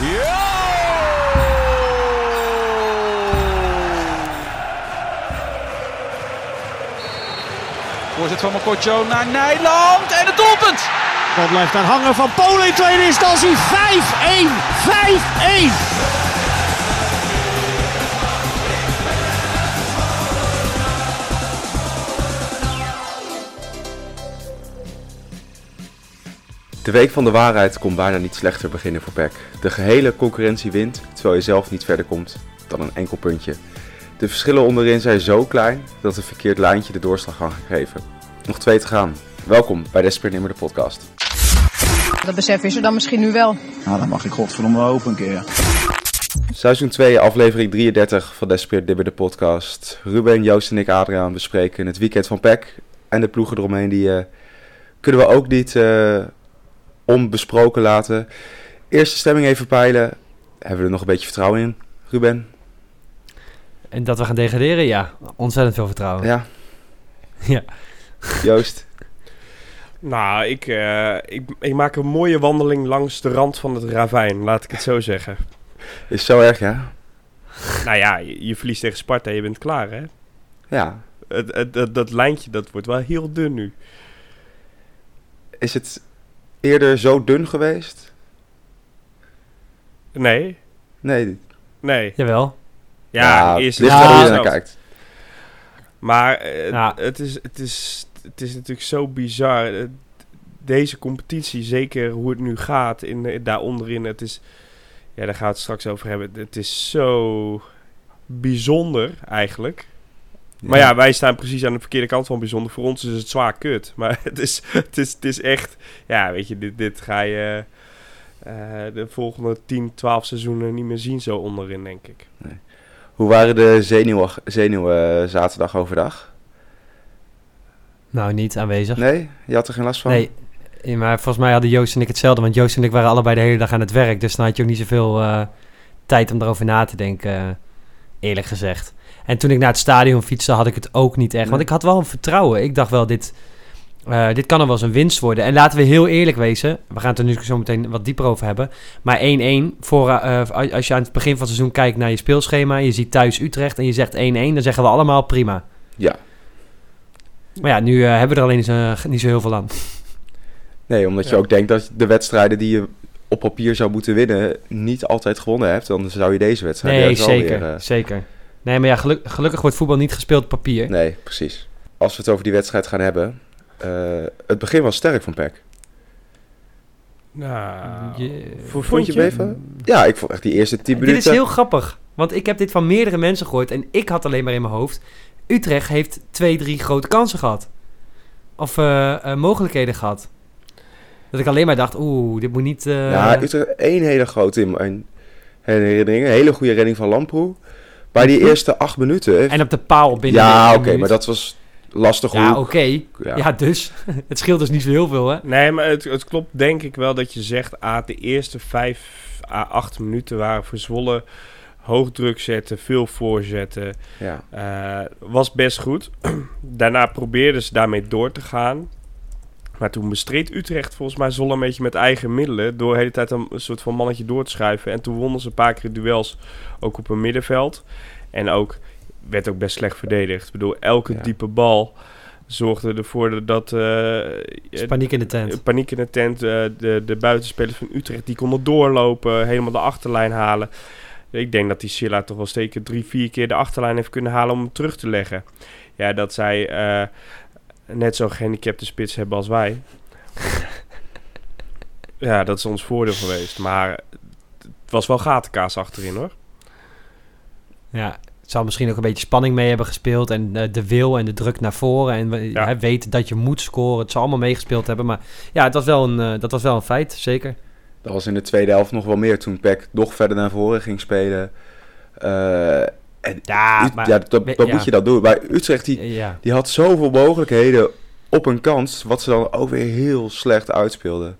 Ja! Van Mokotjo naar Nijland en het doelpunt! Bal blijft daar hangen van Polen in tweede instantie. 5-1. 5-1. De week van de waarheid kon bijna niet slechter beginnen voor PEC. De gehele concurrentie wint, terwijl je zelf niet verder komt dan een enkel puntje. De verschillen onderin zijn zo klein dat een verkeerd lijntje de doorslag kan geven. Nog twee te gaan. Welkom bij Desperate Nimmer de podcast. Dat besef is er dan misschien nu wel. Nou, dan mag ik godverdomme wel open een keer. Seizoen 2, aflevering 33 van Desperate Nimmer de podcast. Ruben, Joost en ik, Adriaan, bespreken het weekend van PEC en de ploegen eromheen. Die eh, kunnen we ook niet eh, onbesproken laten. Eerste stemming even peilen. Hebben we er nog een beetje vertrouwen in, Ruben? En dat we gaan degraderen, ja. Ontzettend veel vertrouwen. Ja, Ja. Joost? Nou, ik, eh, ik, ik maak een mooie wandeling langs de rand van het ravijn, laat ik het zo zeggen. Is zo erg, ja? nou ja, je, je verliest tegen Sparta, je bent klaar, hè? Ja. Het, het, dat, dat lijntje, dat wordt wel heel dun nu. Is het eerder zo dun geweest? Nee, Nee. nee. Jawel. Ja, eerst Ja. er je ja. naar kijkt. Maar eh, Ja. het, is, het, is, het is natuurlijk zo bizar. Eh, Deze competitie, zeker hoe het nu gaat, in, eh, daar onderin, het is... Ja, daar gaan we het straks over hebben. Het is zo bijzonder, eigenlijk. Maar ja, wij staan precies aan de verkeerde kant van bijzonder. Voor ons is het zwaar kut. Maar het is, het is, het is echt... Ja, weet je, dit, dit ga je eh, de volgende 10, 12 seizoenen niet meer zien zo onderin, denk ik. Hoe waren de zenuwen, zenuwen eh, zaterdag overdag? Nou, niet aanwezig. Nee? Je had er geen last van? Nee. Ja, maar volgens mij hadden Joost en ik hetzelfde. Want Joost en ik waren allebei de hele dag aan het werk. Dus dan had je ook niet zoveel eh, tijd om erover na te denken. eerlijk gezegd. En toen ik naar het stadion fietste, had ik het ook niet echt. Want ik had wel een vertrouwen. Ik dacht wel, dit, eh, dit kan er wel eens een winst worden. En laten we heel eerlijk wezen. We gaan het er nu zo meteen wat dieper over hebben. Maar 1-1, voor, eh, als je aan het begin van het seizoen kijkt naar je speelsschema... je ziet thuis Utrecht en je zegt 1-1... dan zeggen we allemaal prima. Ja. Maar ja, nu eh, hebben we er alleen niet zo, niet zo heel veel aan. Nee, omdat je Ja. ook denkt dat de wedstrijden die je op papier zou moeten winnen... niet altijd gewonnen hebt. Dan zou je deze wedstrijd Nee, zeker. weer, eh, zeker. Nee, maar ja, geluk- gelukkig wordt voetbal niet gespeeld op papier. Nee, precies. Als we het over die wedstrijd gaan hebben... eh, het begin was sterk van PEC. Nou, Vond je het even? Ja, ik vond echt die eerste 10 minuten... Dit is heel grappig, want ik heb dit van meerdere mensen gehoord en ik had alleen maar in mijn hoofd... Utrecht heeft twee, drie grote kansen gehad. Of eh, eh, mogelijkheden gehad. Dat ik alleen maar dacht, oeh, dit moet niet... eh, Ja, Utrecht één hele grote in mijn herinnering. Een hele goede redding van Lamproe. Bij die eerste acht minuten... heeft- En op de paal binnen ja, oké, maar dat was lastig Ja, oké. Ja. Ja. dus. het scheelt dus niet zo heel veel, hè? Nee, maar het, het klopt denk ik wel dat je zegt... Ah, de eerste vijf à acht minuten waren voor Zwolle... hoog druk zetten, veel voorzetten. Ja. eh, was best goed. Daarna probeerden ze daarmee door te gaan. Maar toen bestreed Utrecht volgens mij Zwolle een beetje met eigen middelen... door de hele tijd een, soort van mannetje door te schuiven. En toen wonnen ze een paar keer duels ook op een middenveld. En ook werd ook best slecht verdedigd. Ik bedoel, elke Ja. diepe bal zorgde ervoor dat... eh, paniek in de tent. eh, Paniek in de tent. eh, de, de buitenspelers van Utrecht die konden doorlopen, helemaal de achterlijn halen. Ik denk dat die Silla toch wel steken drie, vier keer de achterlijn heeft kunnen halen om hem terug te leggen. Ja, dat zij net zo gehandicapte spits hebben als wij. ja, dat is ons voordeel geweest. Maar het was wel gatenkaas achterin hoor. Ja, het zal misschien ook een beetje spanning mee hebben gespeeld. En eh, de wil en de druk naar voren. En Ja. hè, weten dat je moet scoren. Het zal allemaal meegespeeld hebben. Maar ja, het was wel een, eh, dat was wel een feit, zeker. Dat was in de tweede helft nog wel meer toen PEC nog verder naar voren ging spelen. Eh, en Ja, maar... ja, dat, dat ja. moet je dat doen. Bij Utrecht, die, Ja, die had zoveel mogelijkheden op een kans, wat ze dan ook weer heel slecht uitspeelden.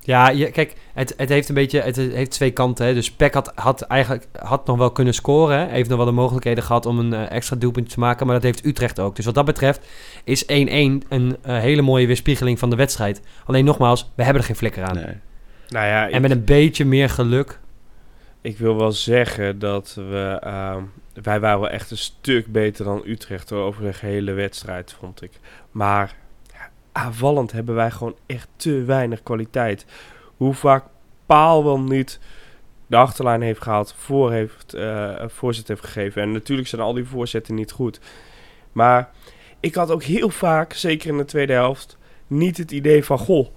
ja je- kijk, het, het heeft een beetje... Het heeft twee kanten. Hè. Dus Peck had, had eigenlijk had nog wel kunnen scoren. Hè. Heeft nog wel de mogelijkheden gehad om een eh, extra doelpunt te maken. Maar dat heeft Utrecht ook. Dus wat dat betreft is 1-1 een eh, hele mooie weerspiegeling van de wedstrijd. Alleen nogmaals, we hebben er geen flikker aan. Nee. Nou ja, En met een beetje meer geluk. Ik wil wel zeggen dat we... ehm, wij waren wel echt een stuk beter dan Utrecht over de gehele wedstrijd, vond ik. Maar aanvallend hebben wij gewoon echt te weinig kwaliteit. Hoe vaak Paal wel niet de achterlijn heeft gehaald, voor heeft, eh, voorzet heeft gegeven. En natuurlijk zijn al die voorzetten niet goed. Maar ik had ook heel vaak, zeker in de tweede helft, niet het idee van... Goh,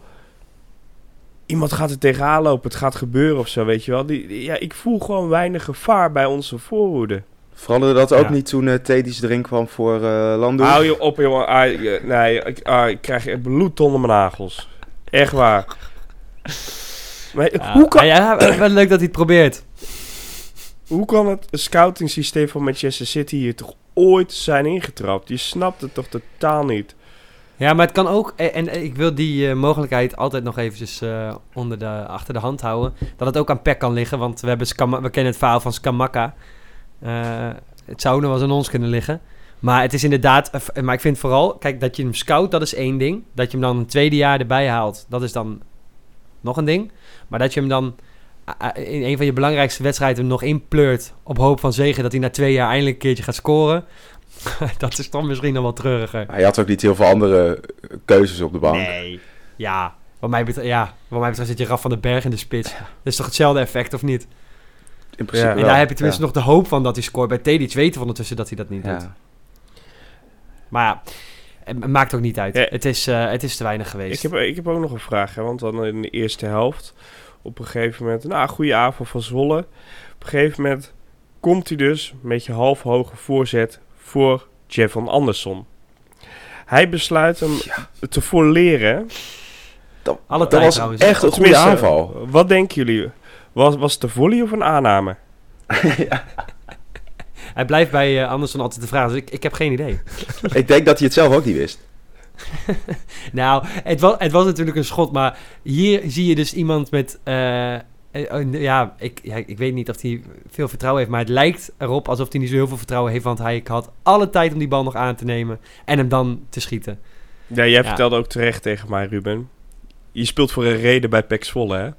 iemand gaat er tegenaan lopen, het gaat gebeuren of zo, weet je wel. Die, die- ja, ik voel gewoon weinig gevaar bij onze voorhoede. Veranderde dat ook Ja. niet toen uh, Tedis erin kwam voor uh, Landoe? Hou je op, jongen. Ah, je- nee, ik, ah, ik krijg bloed onder mijn nagels. Echt waar. Maar Ja, hoe, kan, ah, ja, wel leuk dat hij het probeert. hoe kan het scouting systeem van Manchester City hier toch ooit zijn ingetrapt? Je snapt het toch totaal niet? Ja, maar het kan ook, en, en ik wil die eh, mogelijkheid altijd nog eventjes eh, onder de, achter de hand houden, dat het ook aan PEC kan liggen, want we, hebben we kennen het verhaal van Skamaka. Eh, het zou nog wel eens aan ons kunnen liggen. Maar het is inderdaad, eh, maar ik vind vooral, kijk, dat je hem scout, dat is één ding. Dat je hem dan een tweede jaar erbij haalt, dat is dan nog een ding. Maar dat je hem dan in een van je belangrijkste wedstrijden nog inpleurt op hoop van zegen dat hij na twee jaar eindelijk een keertje gaat scoren. dat is dan misschien nog wel treuriger. Hij had ook niet heel veel andere keuzes op de bank. Nee. Ja, wat mij betreft, ja, wat mij betreft zit je Raf van den Berg in de spits. Dat is toch hetzelfde effect, of niet? In principe Ja. En daar heb je tenminste ja. nog de hoop van dat hij scoort. Bij Tedic weten we ondertussen dat hij dat niet doet. Ja. Maar ja, het maakt ook niet uit. Ja. Het, is, eh, het is te weinig geweest. Ik heb, ik heb ook nog een vraag, hè, want dan in de eerste helft, op een gegeven moment, nou, goede avond van Zwolle. Op een gegeven moment komt hij dus met je half hoge voorzet voor Jeff van Andersson. Hij besluit hem te volleren. Alle Dat tijd was trouwens. echt een goede aanval. Wat denken jullie? Was, was het een volley of een aanname? Hij blijft bij eh, Anderson altijd de vraag. Dus ik, ik heb geen idee. Ik denk dat hij het zelf ook niet wist. Nou, het was, het was natuurlijk een schot, maar hier zie je dus iemand met... eh, ja, ik, ja, ik weet niet of hij veel vertrouwen heeft, maar het lijkt erop alsof hij niet zo heel veel vertrouwen heeft, want hij had alle tijd om die bal nog aan te nemen en hem dan te schieten. Ja, jij Ja. vertelde ook terecht tegen mij, Ruben. Je speelt voor een reden bij PEC Zwolle, hè?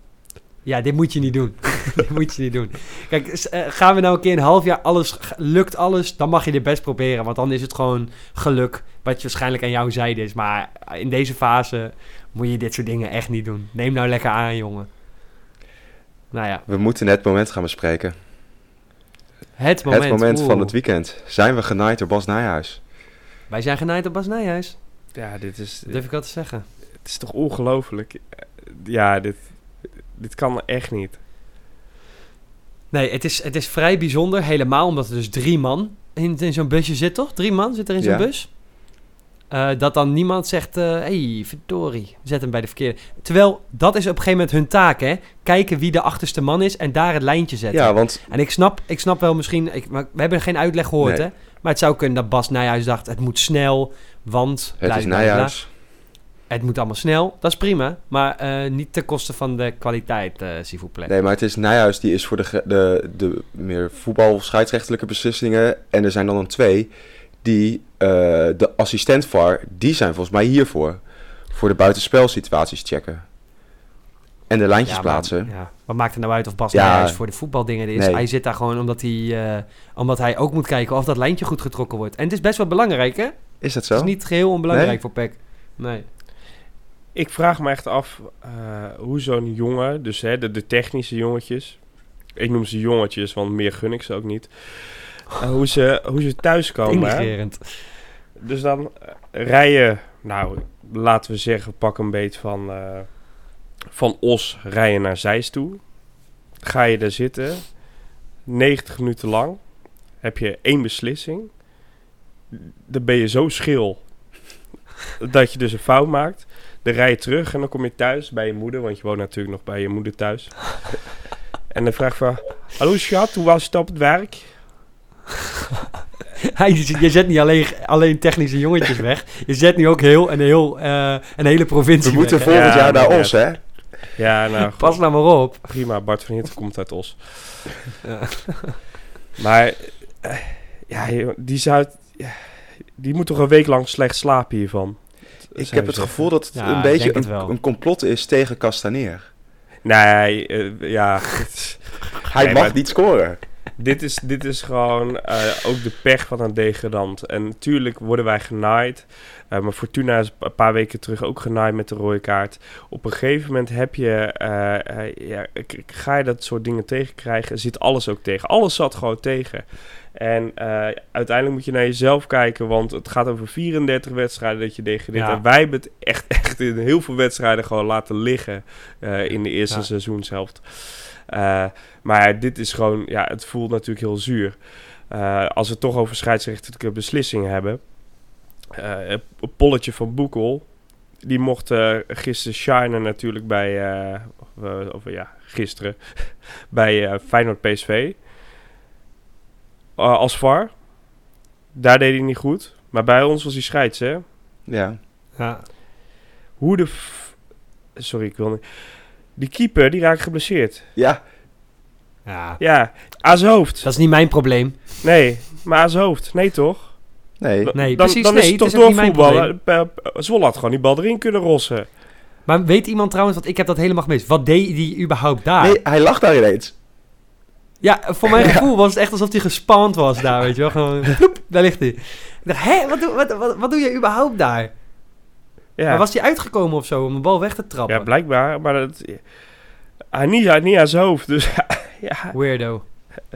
Ja, dit moet je niet doen. dit moet je niet doen. Kijk, eh, gaan we nou een keer een half jaar alles, lukt alles, dan mag je dit best proberen, want dan is het gewoon geluk, wat waarschijnlijk aan jouw zijde is. Maar in deze fase moet je dit soort dingen echt niet doen. Neem nou lekker aan, jongen. Nou ja, We moeten het moment gaan bespreken. het moment. het moment van het weekend. Zijn we genaaid door Bas Nijhuis? Wij zijn genaaid op Bas Nijhuis. Ja, dit is, Dat durf ik wel te zeggen. het is toch ongelooflijk. Ja, dit, dit kan echt niet. Nee, het is, het is vrij bijzonder. Helemaal omdat er dus drie man in, in zo'n busje zit, toch? Drie man zit er in zo'n Ja. bus. Eh, dat dan niemand zegt, hé, hey, verdorie, zet hem bij de verkeerde. Terwijl, dat is op een gegeven moment hun taak, hè. Kijken wie de achterste man is en daar het lijntje zetten. Ja, want En ik snap, ik snap wel misschien, ik, maar we hebben geen uitleg gehoord, Nee. hè. Maar het zou kunnen dat Bas Nijhuis dacht, het moet snel, want... het is. Nijhuis. Het moet allemaal snel, dat is prima. Maar eh, niet ten koste van de kwaliteit, eh plaît. Nee, maar het is Nijhuis die is voor de, de, de meer voetbal-scheidsrechtelijke beslissingen. En er zijn dan een twee die eh, de assistent VAR, die zijn volgens mij hiervoor. Voor de buitenspelsituaties checken. En de lijntjes Ja, maar- plaatsen. ja. Wat maakt het nou uit of Bas Ja. Nijhuis voor de voetbaldingen is? Nee. Hij zit daar gewoon omdat hij, eh, omdat hij ook moet kijken of dat lijntje goed getrokken wordt. En het is best wel belangrijk, hè? Is dat zo? Het is niet geheel onbelangrijk Nee? voor PEC. Nee. Ik vraag me echt af eh, hoe zo'n jongen, dus hè, de, de technische jongetjes, ik noem ze jongetjes, want meer gun ik ze ook niet, hoe, ze, hoe ze thuiskomen. Dus dan eh, rijden, nou, laten we zeggen, pak een beet van, eh, van Os rijden naar Zeist toe. Ga je daar zitten, 90 minuten lang, heb je één beslissing. Dan ben je zo schil dat je dus een fout maakt. Dan rij je terug en dan kom je thuis bij je moeder, want je woont natuurlijk nog bij je moeder thuis. en dan vraag je van, hallo schat, hoe was het op het werk? Hij, je zet niet alleen, alleen technische jongetjes weg. Je zet nu ook heel, een, heel, eh, een hele provincie We moeten weg, volgend Ja, jaar naar Os, hè? Ja, nou, goed. Pas nou maar op. Prima, Bart van Hitte komt uit Os. Ja. Maar eh, ja, die Zuid, ja, die moet toch een week lang slecht slapen hiervan. Ik zou heb het gevoel dat het Ja, een beetje een, complot is tegen Castaneer. Nee, eh, ja. Hij Nee, mag maar- niet scoren. Dit, is, dit is gewoon eh, ook de pech van een degradant. En natuurlijk worden wij genaaid. Eh, maar Fortuna is een paar weken terug ook genaaid met de rode kaart. Op een gegeven moment heb je, eh, ja, ga je dat soort dingen tegenkrijgen, zit alles ook tegen. Alles zat gewoon tegen. En uiteindelijk moet je naar jezelf kijken, want het gaat over 34 wedstrijden dat je degradeert. Ja. En wij hebben het echt, echt in heel veel wedstrijden gewoon laten liggen in de eerste Ja. seizoenshelft. Eh, maar dit is gewoon, ja, het voelt natuurlijk heel zuur. Eh, als we het toch over scheidsrechtelijke beslissingen hebben. eh, een polletje van Boekel. Die mocht eh, gisteren shinen natuurlijk bij, eh, of, eh, of ja, gisteren, bij eh, Feyenoord PSV. Eh, als VAR. Daar deed hij niet goed. Maar bij ons was hij scheids, hè? Ja. Ja. Hoe de... f- Sorry, ik wil niet... Die keeper, die raakt geblesseerd. Ja, ja. Ja, aan zijn hoofd. Dat is niet mijn probleem. Nee, maar aan zijn hoofd. Nee, toch? nee. Dan- Nee, precies, Dan nee, is het toch. Pe- pe- Zwolle had gewoon die bal erin kunnen rossen. Maar weet iemand trouwens, want ik heb dat helemaal gemist. Wat deed die überhaupt daar? Nee, hij lag daar ineens. Ja, voor mijn gevoel was het echt alsof hij gespand was daar, weet je wel. Gewoon, ploep, daar ligt hij. Ik dacht, hé, wat, doe- wat, wat, wat doe je überhaupt daar? Ja, Maar was hij uitgekomen of zo om een bal weg te trappen? ja blijkbaar. Maar dat, hij niet, hij niet aan zijn hoofd. Dus ja, Weirdo.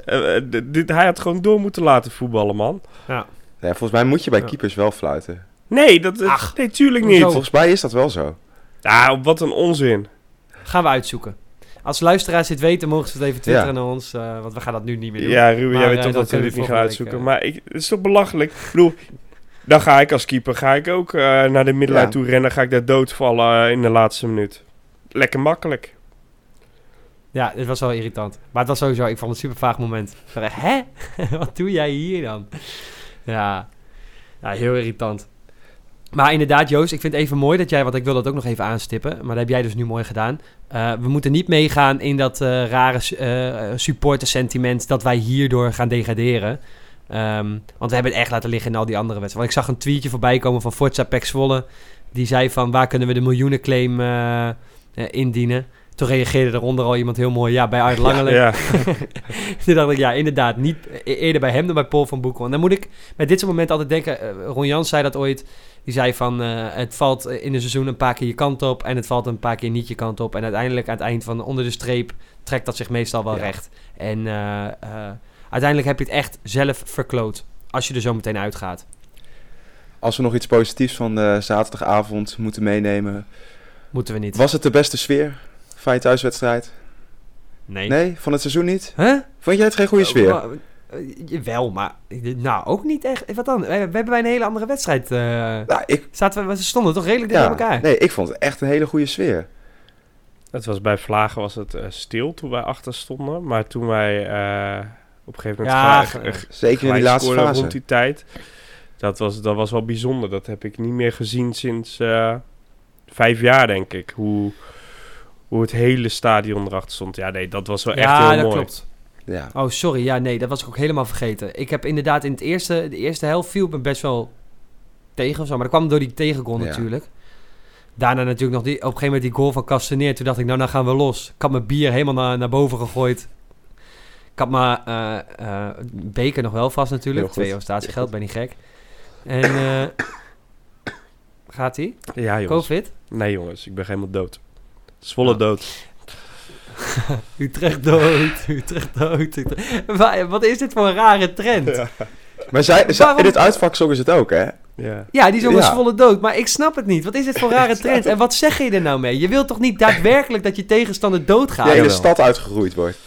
eh, eh, dit, hij had gewoon door moeten laten voetballen, man. Ja, volgens mij moet je bij Ja. keepers wel fluiten. Nee, dat, Ach, nee tuurlijk niet. Volgens mij is dat wel zo. Ah, wat een onzin. Gaan we uitzoeken. Als luisteraars dit weten, mogen ze het even twitteren naar ons. eh, want we gaan dat nu niet meer doen. Ja, Ruben, Maar, jij weet toch dat we dit niet gaan uitzoeken. Maar ik, het is toch belachelijk? Ik bedoel, dan ga ik als keeper ga ik ook eh, naar de middenlijn Ja. toe rennen. ga ik daar doodvallen eh, in de laatste minuut. Lekker makkelijk. Ja, het was wel irritant. Maar het was sowieso, ik vond het een super vaag moment. Ik dacht, hè? Wat doe jij hier dan? Ja. ja, heel irritant. Maar inderdaad, Joost, ik vind het even mooi dat jij, want ik wil dat ook nog even aanstippen, maar dat heb jij dus nu mooi gedaan. Eh, we moeten niet meegaan in dat eh, rare uh, supportersentiment dat wij hierdoor gaan degraderen. Ehm, want we hebben het echt laten liggen in al die andere wedstrijden. Want ik zag een tweetje voorbij komen van Forza Pek Zwolle. Die zei van, waar kunnen we de miljoenenclaim eh, eh, indienen? Toen reageerde eronder al iemand heel mooi, ja, bij Art Langelen. Ja, Toen dacht ik, ja, inderdaad, niet e- eerder bij hem dan bij Paul van Boekel. En dan moet ik met dit soort momenten altijd denken, eh, Ron Jans zei dat ooit, die zei van, het valt in een seizoen een paar keer je kant op en het valt een paar keer niet je kant op. En uiteindelijk aan het eind van onder de streep trekt dat zich meestal wel Ja. recht. En uiteindelijk heb je het echt zelf verkloot, als je er zo meteen uitgaat. Als we nog iets positiefs van de zaterdagavond moeten meenemen. Moeten we niet. Was het de beste sfeer van je thuiswedstrijd? Nee. Nee, van het seizoen niet? Huh? Vond jij het geen goede sfeer? Uh, uh, wel, maar nou, ook niet echt. Wat dan? We, we hebben bij een hele andere wedstrijd. Uh, nou, ik, zaten we, we stonden toch redelijk dicht ja, bij elkaar. Nee, ik vond het echt een hele goede sfeer. het was bij Vlagen was het eh, stil toen wij achter stonden. Maar toen wij eh, op een gegeven moment Ja, gelijk- ge- eh, Zeker in die laatste fase. rond die tijd. Dat was, dat was wel bijzonder. Dat heb ik niet meer gezien sinds eh, vijf jaar, denk ik. Hoe, hoe het hele stadion erachter stond. Ja, nee, dat was wel echt ja, heel dat mooi. klopt. Ja. Oh, sorry. Ja, nee, dat was ik ook helemaal vergeten. Ik heb inderdaad in het eerste, de eerste helft viel me best wel tegen of zo. Maar dat kwam door die tegengoal Ja. natuurlijk. Daarna natuurlijk nog die, op een gegeven moment die goal van Castaneer. Toen dacht ik, nou, dan gaan we los. Ik had mijn bier helemaal naar, naar boven gegooid. Ik had mijn eh, eh, beker nog wel vast natuurlijk. Twee jaar statiegeld, ben niet gek. En eh, gaat ie? Ja, jongens. Covid? Nee, jongens. Ik ben helemaal dood. Zwolle Oh. dood. Utrecht dood, Utrecht dood. Utrecht- Wat is dit voor een rare trend? Ja, Maar zij, zij- Waarom- in het uitvak zongen ze het ook, hè? Ja. die zongen Ja. volle dood. Maar ik snap het niet. Wat is dit voor rare trend? En wat zeg je er nou mee? Je wilt toch niet daadwerkelijk dat je tegenstander doodgaat? Die hele jawel. stad uitgegroeid wordt.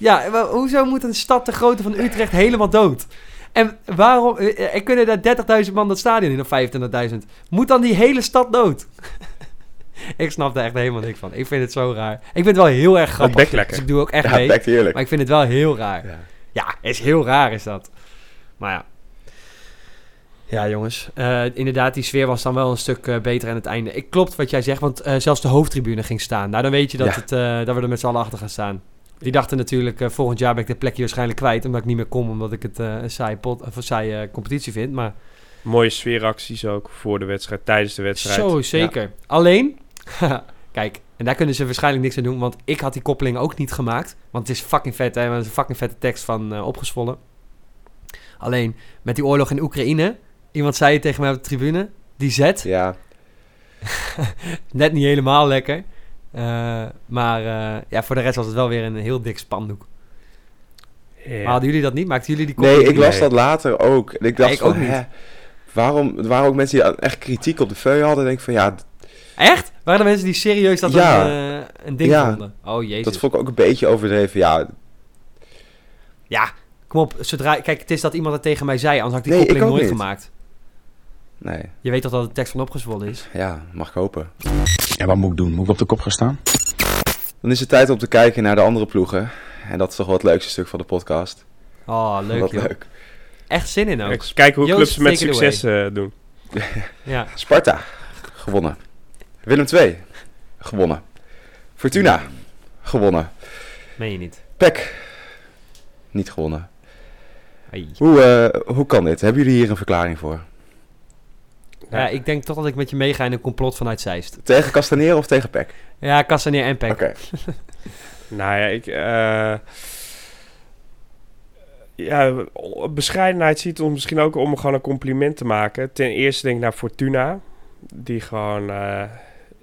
Ja, maar hoezo moet een stad de grootte van Utrecht helemaal dood? En waarom... eh, Er kunnen daar 30.000 man dat stadion in, of 25.000. Moet dan die hele stad dood? ik snap daar echt helemaal niks van. Ik vind het zo raar. Ik vind het wel heel erg Dat grappig. Dus ik doe ook echt Ja, mee. Maar ik vind het wel heel raar. Ja. Ja, is heel raar is dat. Maar ja. Ja, jongens. Eh, inderdaad, die sfeer was dan wel een stuk eh, beter aan het einde. Ik klopt wat jij zegt, want eh, zelfs de hoofdtribune ging staan. Nou, dan weet je dat, Ja. het, eh, dat we er met z'n allen achter gaan staan. Die dachten natuurlijk, eh, volgend jaar ben ik de plekje waarschijnlijk kwijt. Omdat ik niet meer kom, omdat ik het eh, een saaie, pot, of een saaie eh, competitie vind. Maar Mooie sfeeracties ook voor de wedstrijd, tijdens de wedstrijd. zo, zeker. Alleen, Kijk, en daar kunnen ze waarschijnlijk niks aan doen, want ik had die koppeling ook niet gemaakt. Want het is fucking vet, hè? Het is een fucking vette tekst van eh, opgezwollen. Alleen, met die oorlog in Oekraïne, iemand zei het tegen mij op de tribune, die zet, Ja, net niet helemaal lekker. Eh, maar eh, ja, voor de rest was het wel weer een heel dik spandoek. Maar hadden jullie dat niet? Maakten jullie die nee, ik las dat later ook. En ik dacht ik van, ook niet. hè, waarom, er waren ook mensen die echt kritiek op de feu hadden. En denk ik van, ja, Echt? Waren er mensen die serieus dat Ja. een, eh, een ding Ja. vonden? Oh jezus. dat vond ik ook een beetje overdreven. Ja, Ja, kom op. Zodra, kijk, het is dat iemand het tegen mij zei, anders had ik die Nee, ik koppeling ook nooit niet. gemaakt. nee, Je weet toch dat de tekst van opgezwollen is? ja, mag ik hopen. Ja, wat moet ik doen? Moet ik op de kop gaan staan? Dan is het tijd om te kijken naar de andere ploegen. En dat is toch wel het leukste stuk van de podcast. Oh, leuk Wat joh. leuk. Echt zin in ook. Kijk Kijken hoe Joost, clubs met take it succes eh, doen. Ja. Sparta, gewonnen. Willem II, gewonnen. Fortuna, gewonnen. Meen je niet. PEC, niet gewonnen. Ai. Hoe, eh, hoe kan dit? Hebben jullie hier een verklaring voor? Ja, ik denk toch dat ik met je meega in een complot vanuit Zeist. Tegen Castanera of tegen PEC? Ja, Castaneer en Peck. Oké. Nou ja, ik... eh, ja, bescheidenheid ziet ons misschien ook om gewoon een compliment te maken. Ten eerste denk ik naar Fortuna. Die gewoon eh,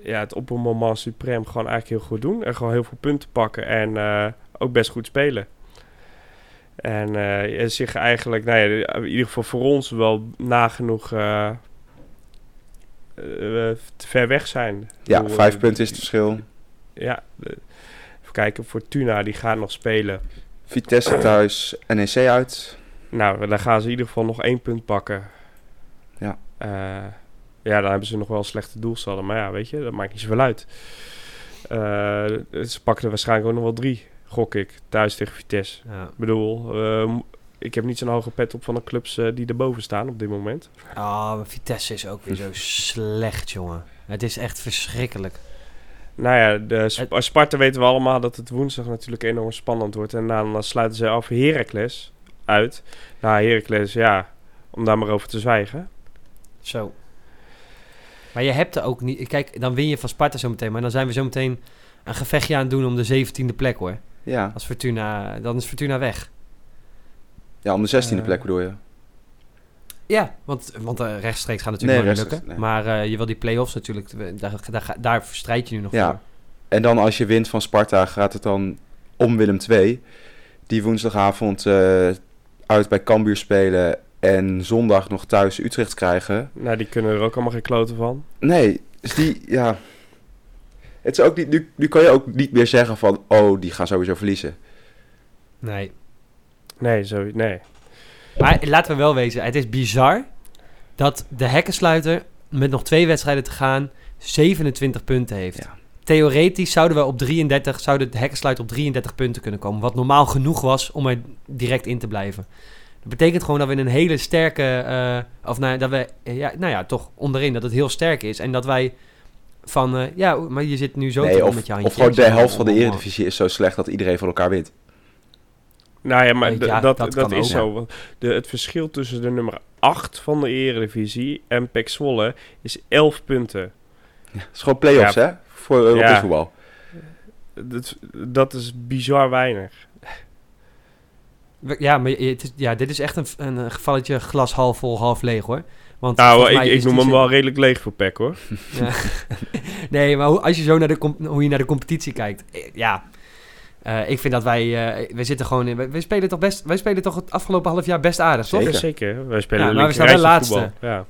ja, het op een moment suprem gewoon eigenlijk heel goed doen. En gewoon heel veel punten pakken. En eh, ook best goed spelen. En eh, zich eigenlijk, nou ja, in ieder geval voor ons wel nagenoeg te ver weg zijn. Ja, bedoel, vijf eh, punten is het verschil. Ja, even kijken. Fortuna, die gaan nog spelen. Vitesse thuis, NEC uit. Nou, dan gaan ze in ieder geval nog één punt pakken. Ja. Eh, ja, dan hebben ze nog wel slechte doelstellen. Maar ja, weet je, dat maakt niet zoveel uit. Eh, ze pakken er waarschijnlijk ook nog wel drie, gok ik, thuis tegen Vitesse. Ja. Ik bedoel, eh, ik heb niet zo'n hoge pet op van de clubs eh, die erboven staan op dit moment. Oh, maar Vitesse is ook weer zo slecht, jongen. Het is echt verschrikkelijk. Nou ja, de Sp- Sparta weten we allemaal dat het woensdag natuurlijk enorm spannend wordt. En dan sluiten ze af Heracles uit. Nou, Heracles, ja, om daar maar over te zwijgen. Zo. Maar je hebt er ook niet... Kijk, dan win je van Sparta zometeen. Maar dan zijn we zometeen een gevechtje aan het doen om de 17e plek, hoor. Ja, Als Fortuna... Dan is Fortuna weg. Ja om de zestiende Eh, plek bedoel je. Ja, want, want eh, rechtstreeks gaat natuurlijk Nee, nooit lukken. nee. Maar eh, je wil die play-offs natuurlijk... Daar, daar, strijd je nu nog Ja. voor. En dan als je wint van Sparta gaat het dan om Willem II. Die woensdagavond uit bij Cambuur spelen en zondag nog thuis Utrecht krijgen. Nou, die kunnen er ook allemaal geen kloten van. Nee, dus die, ja... Het is ook niet, nu, nu kan je ook niet meer zeggen van, oh, die gaan sowieso verliezen. Nee. Nee, zo, nee. Maar laten we wel wezen, het is bizar dat de hekkensluiter met nog twee wedstrijden te gaan 27 punten heeft. Ja. Theoretisch zouden we op 33, zouden de hekkensluiter op 33 punten kunnen komen. Wat normaal genoeg was om er direct in te blijven. Dat betekent gewoon dat we een hele sterke, eh, of nou, dat we, eh, ja, nou ja, toch onderin, dat het heel sterk is. En dat wij van, eh, ja, maar je zit nu zo te nee, of, met je handje. of gewoon de helft van de eredivisie is zo slecht dat iedereen van elkaar wint. Nou ja, maar ja, dat, dat is ook. zo. want De, het verschil tussen de nummer 8 van de Eredivisie en PEC Zwolle is 11 punten. Het is gewoon play-offs, Ja. hè? Voor Europees Ja. voetbal. Dat, dat is bizar weinig. We- Ja, maar het is, ja, dit is echt een, een, gevalletje glas half vol, half leeg hoor. Want Nou, ik, ik noem hem zin- wel redelijk leeg voor PEC hoor. Ja. nee, maar hoe, als je zo naar de, hoe je naar de competitie kijkt, eh, ja. Eh, ik vind dat wij, eh, wij zitten gewoon in, wij, wij spelen toch best, wij spelen toch het afgelopen half jaar best aardig, toch? Zeker. Ja, zeker. Wij spelen Ja, maar we staan wel laatste. voetbal. Ja.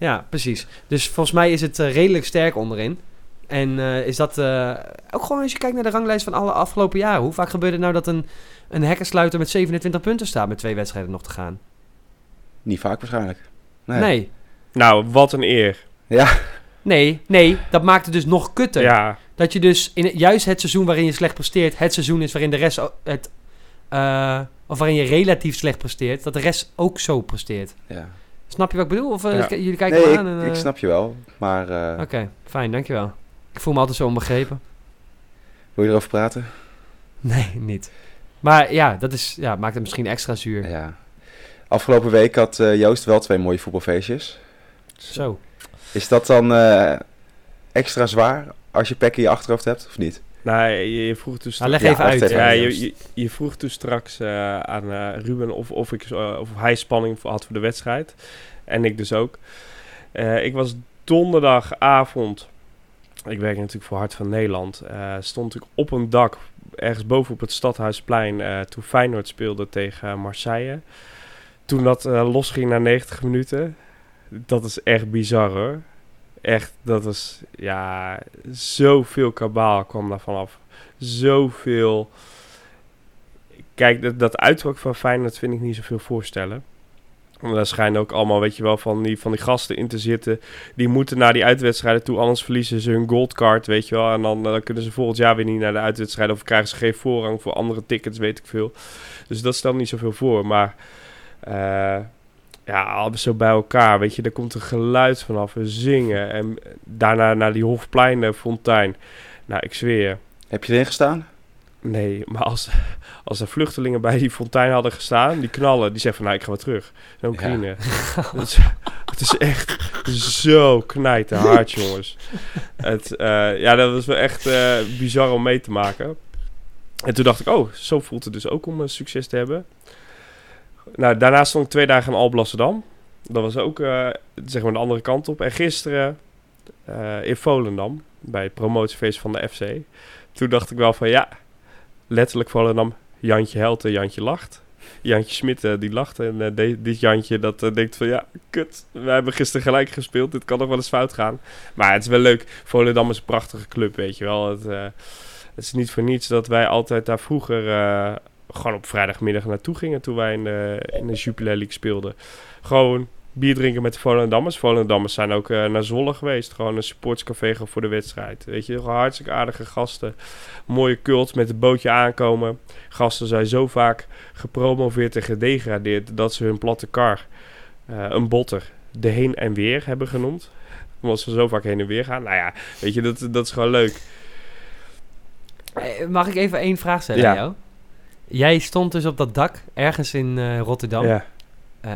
Ja, precies. Dus volgens mij is het eh, redelijk sterk onderin. En eh, is dat eh, ook gewoon als je kijkt naar de ranglijst van alle afgelopen jaren. Hoe vaak gebeurt het nou dat een, een hekkensluiter met 27 punten staat met twee wedstrijden nog te gaan? Niet vaak waarschijnlijk. Nee. Nee. Nee, Nou, wat een eer. Ja, nee, dat maakt het dus nog kutter. Ja, Dat je dus in het- juist het seizoen waarin je slecht presteert, het seizoen is waarin de rest het, eh, of waarin je relatief slecht presteert, dat de rest ook zo presteert. ja. Snap je wat ik bedoel? Of eh, Ja. jullie kijken Nee, ik, aan? en, ik eh, snap je wel. Maar Oké, fijn, dankjewel. Ik voel me altijd zo onbegrepen. wil je erover praten? Nee, niet. Maar ja, dat is, ja, maakt het misschien extra zuur. Ja. Afgelopen week had Joost wel twee mooie voetbalfeestjes. Zo. Is dat dan extra zwaar als je Peck in je achterhoofd hebt, of niet? Nou, je, je vroeg toen Nou, leg Ja, even leg uit. even Ja, eh, je, je, je vroeg toen straks eh, aan eh, Ruben of, of, ik, eh, of hij spanning had voor de wedstrijd. En ik dus ook. Eh, ik was donderdagavond, ik werk natuurlijk voor Hart van Nederland, eh, stond ik op een dak ergens boven op het Stadhuisplein eh, toen Feyenoord speelde tegen Marseille. Toen dat eh, losging na 90 minuten, dat is echt bizar hoor. Echt, dat was, ja, zoveel kabaal kwam daar vanaf. Zoveel. Kijk, dat, dat uiterlijk van Feyenoord vind ik niet zoveel voorstellen. Want daar schijnen ook allemaal, weet je wel, van die, van die gasten in te zitten. Die moeten naar die uitwedstrijden toe, anders verliezen ze hun goldcard, weet je wel. En dan, dan kunnen ze volgend jaar weer niet naar de uitwedstrijden. Of krijgen ze geen voorrang voor andere tickets, weet ik veel. Dus dat stelt niet zoveel voor. Maar eh, ja, alles zo bij elkaar, weet je. Er komt een geluid vanaf, we zingen. En daarna naar die Hofplein eh, fontein. Nou, ik zweer je. Heb je erin gestaan? Nee, maar als, als er vluchtelingen bij die fontein hadden gestaan, die knallen, die zeggen van, nou, ik ga weer terug. Zo'n Ja. Het, is- echt zo knijten hard, jongens. Het, eh, ja, dat was wel echt eh, bizar om mee te maken. En toen dacht ik, oh, zo voelt het dus ook om eh, succes te hebben. Nou, daarna stond ik twee dagen in Alblasserdam. Dat was ook, eh, zeg maar, de andere kant op. En gisteren eh, in Volendam, bij het promotiefeest van de FC. Toen dacht ik wel van, ja, letterlijk Volendam, Jantje helt en Jantje lacht. Jantje Smit eh, die lacht en dit Jantje dat denkt van ja, kut, we hebben gisteren gelijk gespeeld, dit kan nog wel eens fout gaan. Maar het is wel leuk, Volendam is een prachtige club, weet je wel. Het, het is niet voor niets dat wij altijd daar vroeger gewoon op vrijdagmiddag naartoe gingen toen wij in de, in de Jupiler League speelden. Gewoon bier drinken met de Volendammers. Volendammers zijn ook eh, naar Zwolle geweest, gewoon een supportscafé voor de wedstrijd. Weet je, hartstikke aardige gasten. Mooie cult met het bootje aankomen. Gasten zijn zo vaak gepromoveerd en gedegradeerd dat ze hun platte kar, eh, een botter, de heen en weer hebben genoemd. Omdat ze zo vaak heen en weer gaan. Nou ja, weet je, dat, dat is gewoon leuk. Eh, Mag ik even één vraag stellen Ja. aan jou? Jij stond dus op dat dak, ergens in eh, Rotterdam. Ja, Eh,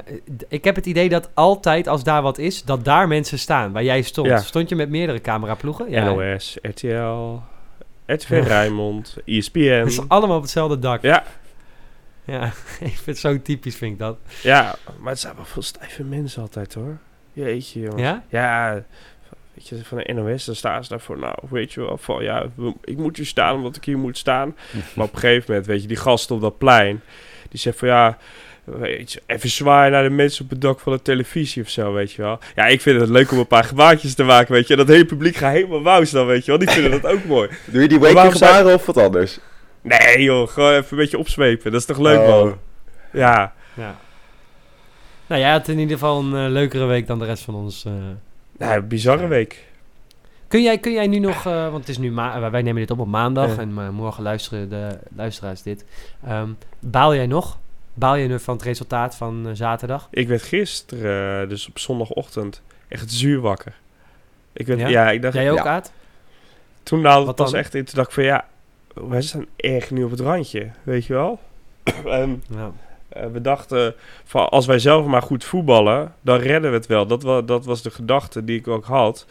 ik heb het idee dat altijd, als daar wat is, dat daar mensen staan, waar jij stond. Ja. Stond je met meerdere cameraploegen? Ja. NOS, RTL, RTV Ja. Rijnmond, ESPN. Dat is allemaal op hetzelfde dak. Ja, Ja, ik vind het zo typisch, vind ik dat. ja, maar het zijn wel veel stijve mensen altijd hoor. Jeetje jongens. Ja? Ja, weet je, van de NOS, dan staan ze daarvoor, nou, weet je wel, van ja, ik moet hier staan omdat ik hier moet staan. Maar op een gegeven moment, weet je, die gast op dat plein, die zegt van ja, weet je, even zwaaien naar de mensen op het dak van de televisie of zo, weet je wel. Ja, ik vind het leuk om een paar gebaartjes te maken, weet je. Dat hele publiek gaat helemaal wauws dan, weet je wel. Die vinden dat ook mooi. Doe je die wake gebaren of wat anders? Nee joh, gewoon even een beetje opzwepen. Dat is toch leuk Oh. man? Ja. Ja. Nou, jij had in ieder geval een eh, leukere week dan de rest van ons. eh. Nou, bizarre week. Kun, jij, kun jij nu nog, eh, want het is nu ma wij nemen dit op op maandag Ja. en eh, morgen luisteren de luisteraars dit. Ehm, baal jij nog? Baal je nu van het resultaat van eh, zaterdag? Ik werd gisteren, eh, dus op zondagochtend, echt zuur wakker. Ik werd, Ja? ja? ik dacht, Jij ook, ja. Aad? toen nou, Wat het dan? echt, in, toen dacht ik van ja, wij staan echt nu op het randje, weet je wel? en Ja. Eh, we dachten, van als wij zelf maar goed voetballen, dan redden we het wel. Dat, wa dat was de gedachte die ik ook had.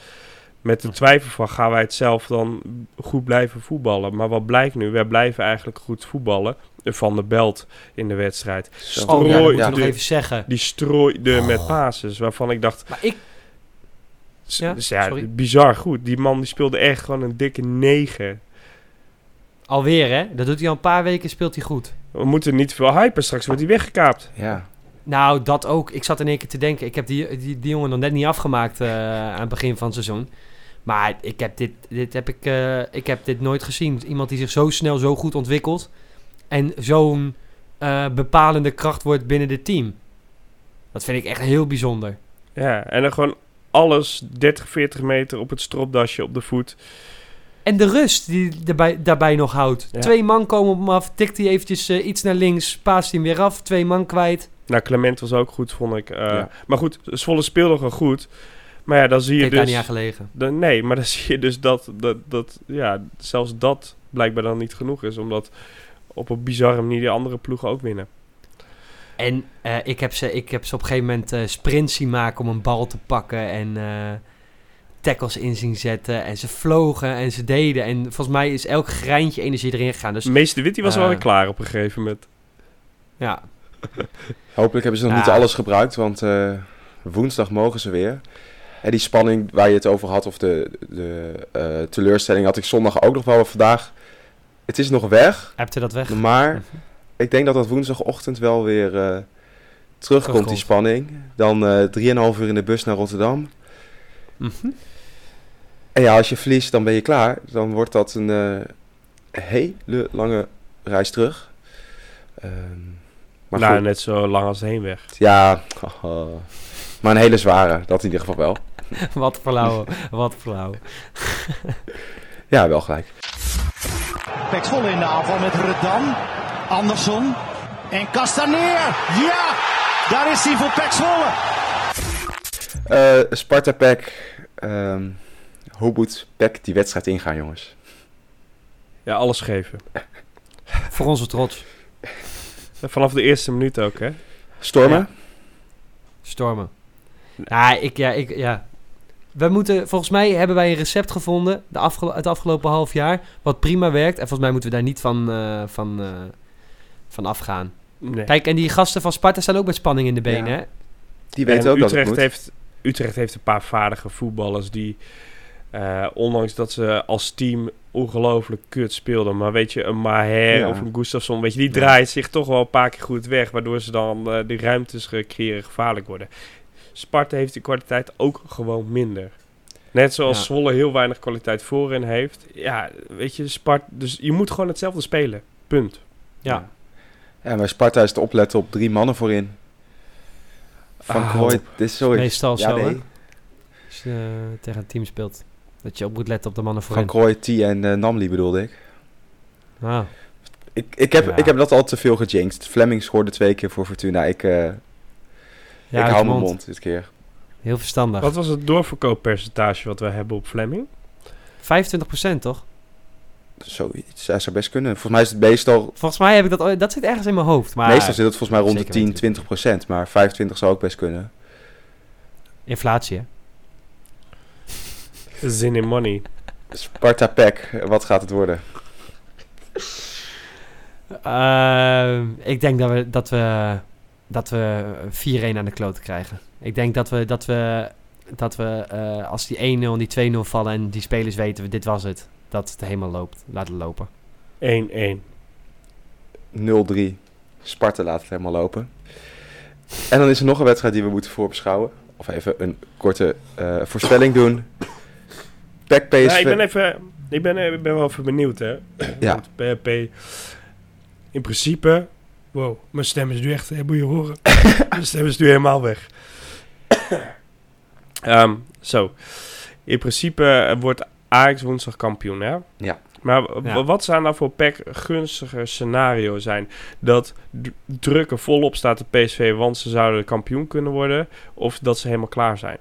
Met de twijfel van, gaan wij het zelf dan goed blijven voetballen? Maar wat blijkt nu? Wij blijven eigenlijk goed voetballen. Van de Belt in de wedstrijd. Oh ja, dat Strooi- moet ik nog even zeggen. Die strooide Oh. met passes, waarvan ik dacht... Maar ik, Ja, dus ja, sorry. bizar goed. Die man die speelde echt gewoon een dikke negen. Alweer hè, dat doet hij al een paar weken, speelt hij goed. We moeten niet veel hypen, straks wordt hij weggekaapt. Ja. Nou, dat ook. Ik zat in één keer te denken, ik heb die, die, die jongen nog net niet afgemaakt eh, aan het begin van het seizoen. Maar ik heb dit, dit heb ik, eh, ik heb dit nooit gezien. Iemand die zich zo snel, zo goed ontwikkelt. En zo'n eh, bepalende kracht wordt binnen het team. Dat vind ik echt heel bijzonder. Ja, en dan gewoon alles 30, 40 meter op het stropdasje op de voet. En de rust die hij daarbij, daarbij nog houdt. Ja. Twee man komen op hem af, tikt hij eventjes eh, iets naar links, paast hij hem weer af. Twee man kwijt. Nou, Clement was ook goed, vond ik. Eh, Ja. Maar goed, Zwolle speelde gewoon goed. Maar ja, dan zie je Heeft daar dus... niet aan gelegen. nee, maar dan zie je dus dat, dat, dat ja, zelfs dat blijkbaar dan niet genoeg is. Omdat op een bizarre manier die andere ploegen ook winnen. En eh, ik, heb ze, ik heb ze op een gegeven moment eh sprints zien maken om een bal te pakken. En eh, tackles in zien zetten. En ze vlogen en ze deden. En volgens mij is elk greintje energie erin gegaan. Dus Meester Witty was wel Eh. weer klaar op een gegeven moment. ja, Hopelijk hebben ze nog Ja. niet alles gebruikt, want eh, woensdag mogen ze weer. En die spanning waar je het over had, of de, de eh, teleurstelling, had ik zondag ook nog wel. Vandaag, het is nog weg, hebte dat weg. maar ik denk dat dat woensdagochtend wel weer eh, terugkomt, die spanning. Dan eh 3,5 uur in de bus naar Rotterdam. Mhm. En ja, als je verliest, dan ben je klaar. Dan wordt dat een eh, hele lange reis terug. Ehm, maar nou, goed, net zo lang als de heenweg. ja, maar een hele zware, dat in ieder geval wel. wat flauw, wat flauw. Ja, wel gelijk. Pek Zwolle in de aanval met Redan. Andersson. En Castaneer. Ja, daar is hij voor Pek Zwolle. Eh Sparta Pack, ehm hoe moet Pack die wedstrijd ingaan, jongens? Ja, alles geven. Voor onze trots. En Vanaf de eerste minuut ook, hè? Stormen? Ja. Stormen. Ja, ik, ja, ik, ja. We moeten, volgens mij hebben wij een recept gevonden de afgelo- het afgelopen half jaar. Wat prima werkt. En volgens mij moeten we daar niet van, eh, van, eh, van afgaan. Nee. Kijk, en die gasten van Sparta staan ook met spanning in de benen. Ja. Hè? Die weten En ook dat het Utrecht moet. heeft, Utrecht heeft een paar vaardige voetballers die, eh, ondanks dat ze als team ongelooflijk kut speelden, maar weet je, een Maher Ja. of een Gustafsson, weet je, die Ja. draait zich toch wel een paar keer goed weg, waardoor ze dan eh die ruimtes creëren gevaarlijk worden. Sparta heeft die kwaliteit ook gewoon minder. Net zoals Ja. Zwolle heel weinig kwaliteit voorin heeft. Ja, weet je, Sparta, dus je moet gewoon hetzelfde spelen. Punt. Ja. Ja, maar Sparta is te opletten op drie mannen voorin. Van Ah, Krooi, dit is zoiets. Meestal ja, zo, hè? nee. Als je eh, tegen een team speelt. Dat je op moet letten op de mannen Van voorin. Krooi, T en eh, Namli bedoelde ik. Ah, Ik, ik, heb, Ja. ik heb dat al te veel gejinxed. Fleming scoorde twee keer voor Fortuna. Ik, eh, ja, ik hou mijn mond. dit keer. Heel verstandig. Wat was het doorverkooppercentage wat we hebben op Fleming? 25% toch? Zoiets. Hij zou best kunnen. Volgens mij is het meestal... Volgens mij heb ik dat Dat zit ergens in mijn hoofd. Maar meestal zit het volgens mij rond de zeker 10, weten. 20 procent. Maar 25 zou ook best kunnen. inflatie, hè? Zin in money. Sparta Pack, wat gaat het worden? Ehm, ik denk dat we, dat we, dat we 4-1 aan de kloten krijgen. Ik denk dat we, dat we, dat we eh, als die 1-0 en die 2-0 vallen en die spelers weten, we, dit was het. Dat het helemaal loopt. Laten lopen. 1-1. 0-3. Sparta laat het helemaal lopen. En dan is er nog een wedstrijd die we moeten voorbeschouwen. Of even een korte eh, voorspelling doen. Pack PSV. Ja, ik ben even... Ik ben, eh, ik ben wel even benieuwd, hè. Ja. Want PHP... In principe... Wow, mijn stem is nu echt... hè, Moet je horen. mijn stem is nu helemaal weg. Ehm, zo. In principe eh, wordt Ajax woensdag kampioen, hè? Ja. Maar Ja. wat zou nou voor PEC gunstige scenario zijn? Dat drukken volop staat de PSV, want ze zouden kampioen kunnen worden. Of dat ze helemaal klaar zijn.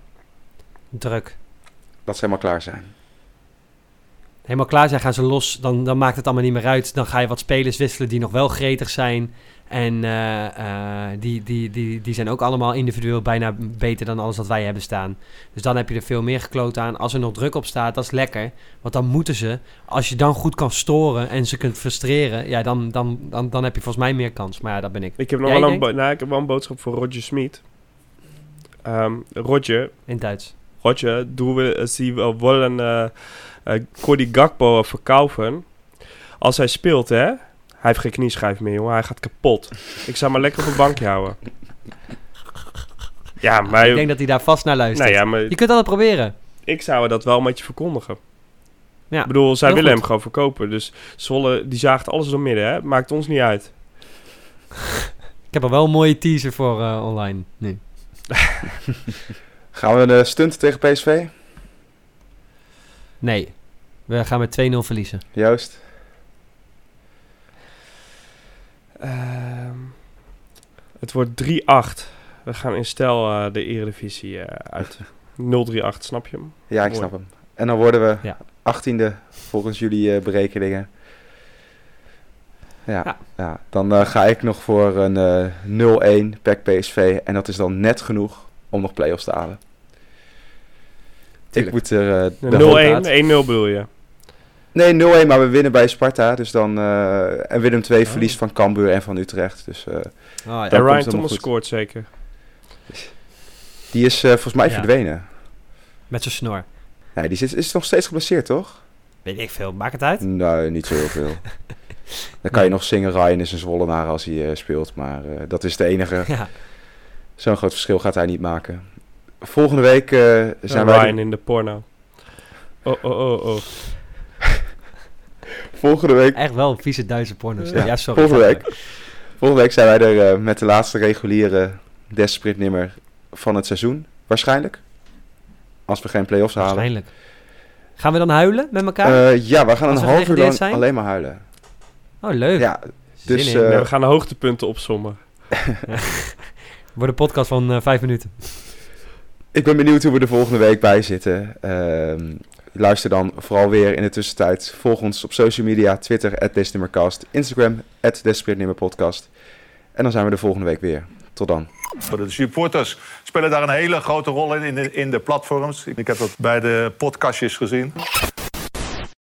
Druk. Dat ze helemaal klaar zijn. Helemaal klaar zijn, gaan ze los. Dan, dan maakt het allemaal niet meer uit. Dan ga je wat spelers wisselen die nog wel gretig zijn. En eh, eh, die, die, die, die zijn ook allemaal individueel bijna beter dan alles wat wij hebben staan. Dus dan heb je er veel meer gekloot aan. Als er nog druk op staat, dat is lekker. Want dan moeten ze, als je dan goed kan storen en ze kunt frustreren, ja, dan, dan, dan, dan heb je volgens mij meer kans. Maar ja, dat ben ik. Ik heb nog Jij wel een, nou, ik heb wel een boodschap voor Roger Smit. Ehm Roger, In Duits. Roger, du sie wollen eh eh, Cody Gakpo verkaufen. Als hij speelt, hè. Hij heeft geen knieschijf meer, jongen. Hij gaat kapot. Ik zou maar lekker op een bankje houden. Ja, maar... Ik denk dat hij daar vast naar luistert. nou ja, maar Je kunt altijd proberen. ik zou dat wel met je verkondigen. Ja, ik bedoel, zij willen goed. hem gewoon verkopen. Dus Zwolle, die zaagt alles door midden, hè. Maakt ons niet uit. Ik heb er wel een mooie teaser voor online nu. Gaan we een stunt tegen PSV? Nee, we gaan met 2-0 verliezen. Juist. Ehm, het wordt 3-8. We gaan in stijl eh, de Eredivisie eh, uit. 0-3-8, snap je hem? Ja, ik snap hem. En dan worden we Ja. 18e volgens jullie eh, berekeningen. Ja, Ja. ja. dan ga ik nog voor een eh 0-1 PEC PSV. En dat is dan net genoeg om nog play-offs te halen. ik moet er... eh, de 0-1, 1-0 hoop- bedoel je. Nee, 0-1, maar we winnen bij Sparta. Dus dan, eh, en Willem 2 verliest van Cambuur en van Utrecht. Dus eh, Oh, ja. komt En Ryan Thomas goed. scoort zeker. die is eh, volgens mij Ja. verdwenen. Met zijn snor. Nee, die is, is nog steeds geblesseerd, toch? Weet ik veel. Maakt het uit? Nee, niet zo heel veel. Dan kan je nog zingen, Ryan is een Zwollenaar als hij eh, speelt. Maar eh, dat is de enige. Ja. Zo'n groot verschil gaat hij niet maken. Volgende week eh, zijn wij... Ryan in de porno. Oh, oh, oh, oh. Volgende week, Echt wel een vieze Duitse porno's. Ja, Ja, sorry. volgende week. volgende week zijn wij er eh, met de laatste reguliere Desperate-nimmer van het seizoen. Waarschijnlijk. Als we geen play-offs halen. Waarschijnlijk. Gaan we dan huilen met elkaar? Eh, ja, we gaan Als een we half uur gedegradeerd lang zijn? alleen maar huilen. oh, leuk. Ja, dus eh, Nee, we gaan de hoogtepunten opsommen. Wordt een podcast van eh, vijf minuten. ik ben benieuwd hoe we er volgende week bij zitten. Ehm, luister dan vooral weer in de tussentijd. Volg ons op social media, Twitter, @desnummercast, Instagram, @desperate-nummerpodcast. En dan zijn we de volgende week weer. Tot dan. De supporters spelen daar een hele grote rol in, in de, in de platforms. Ik heb dat bij de podcastjes gezien.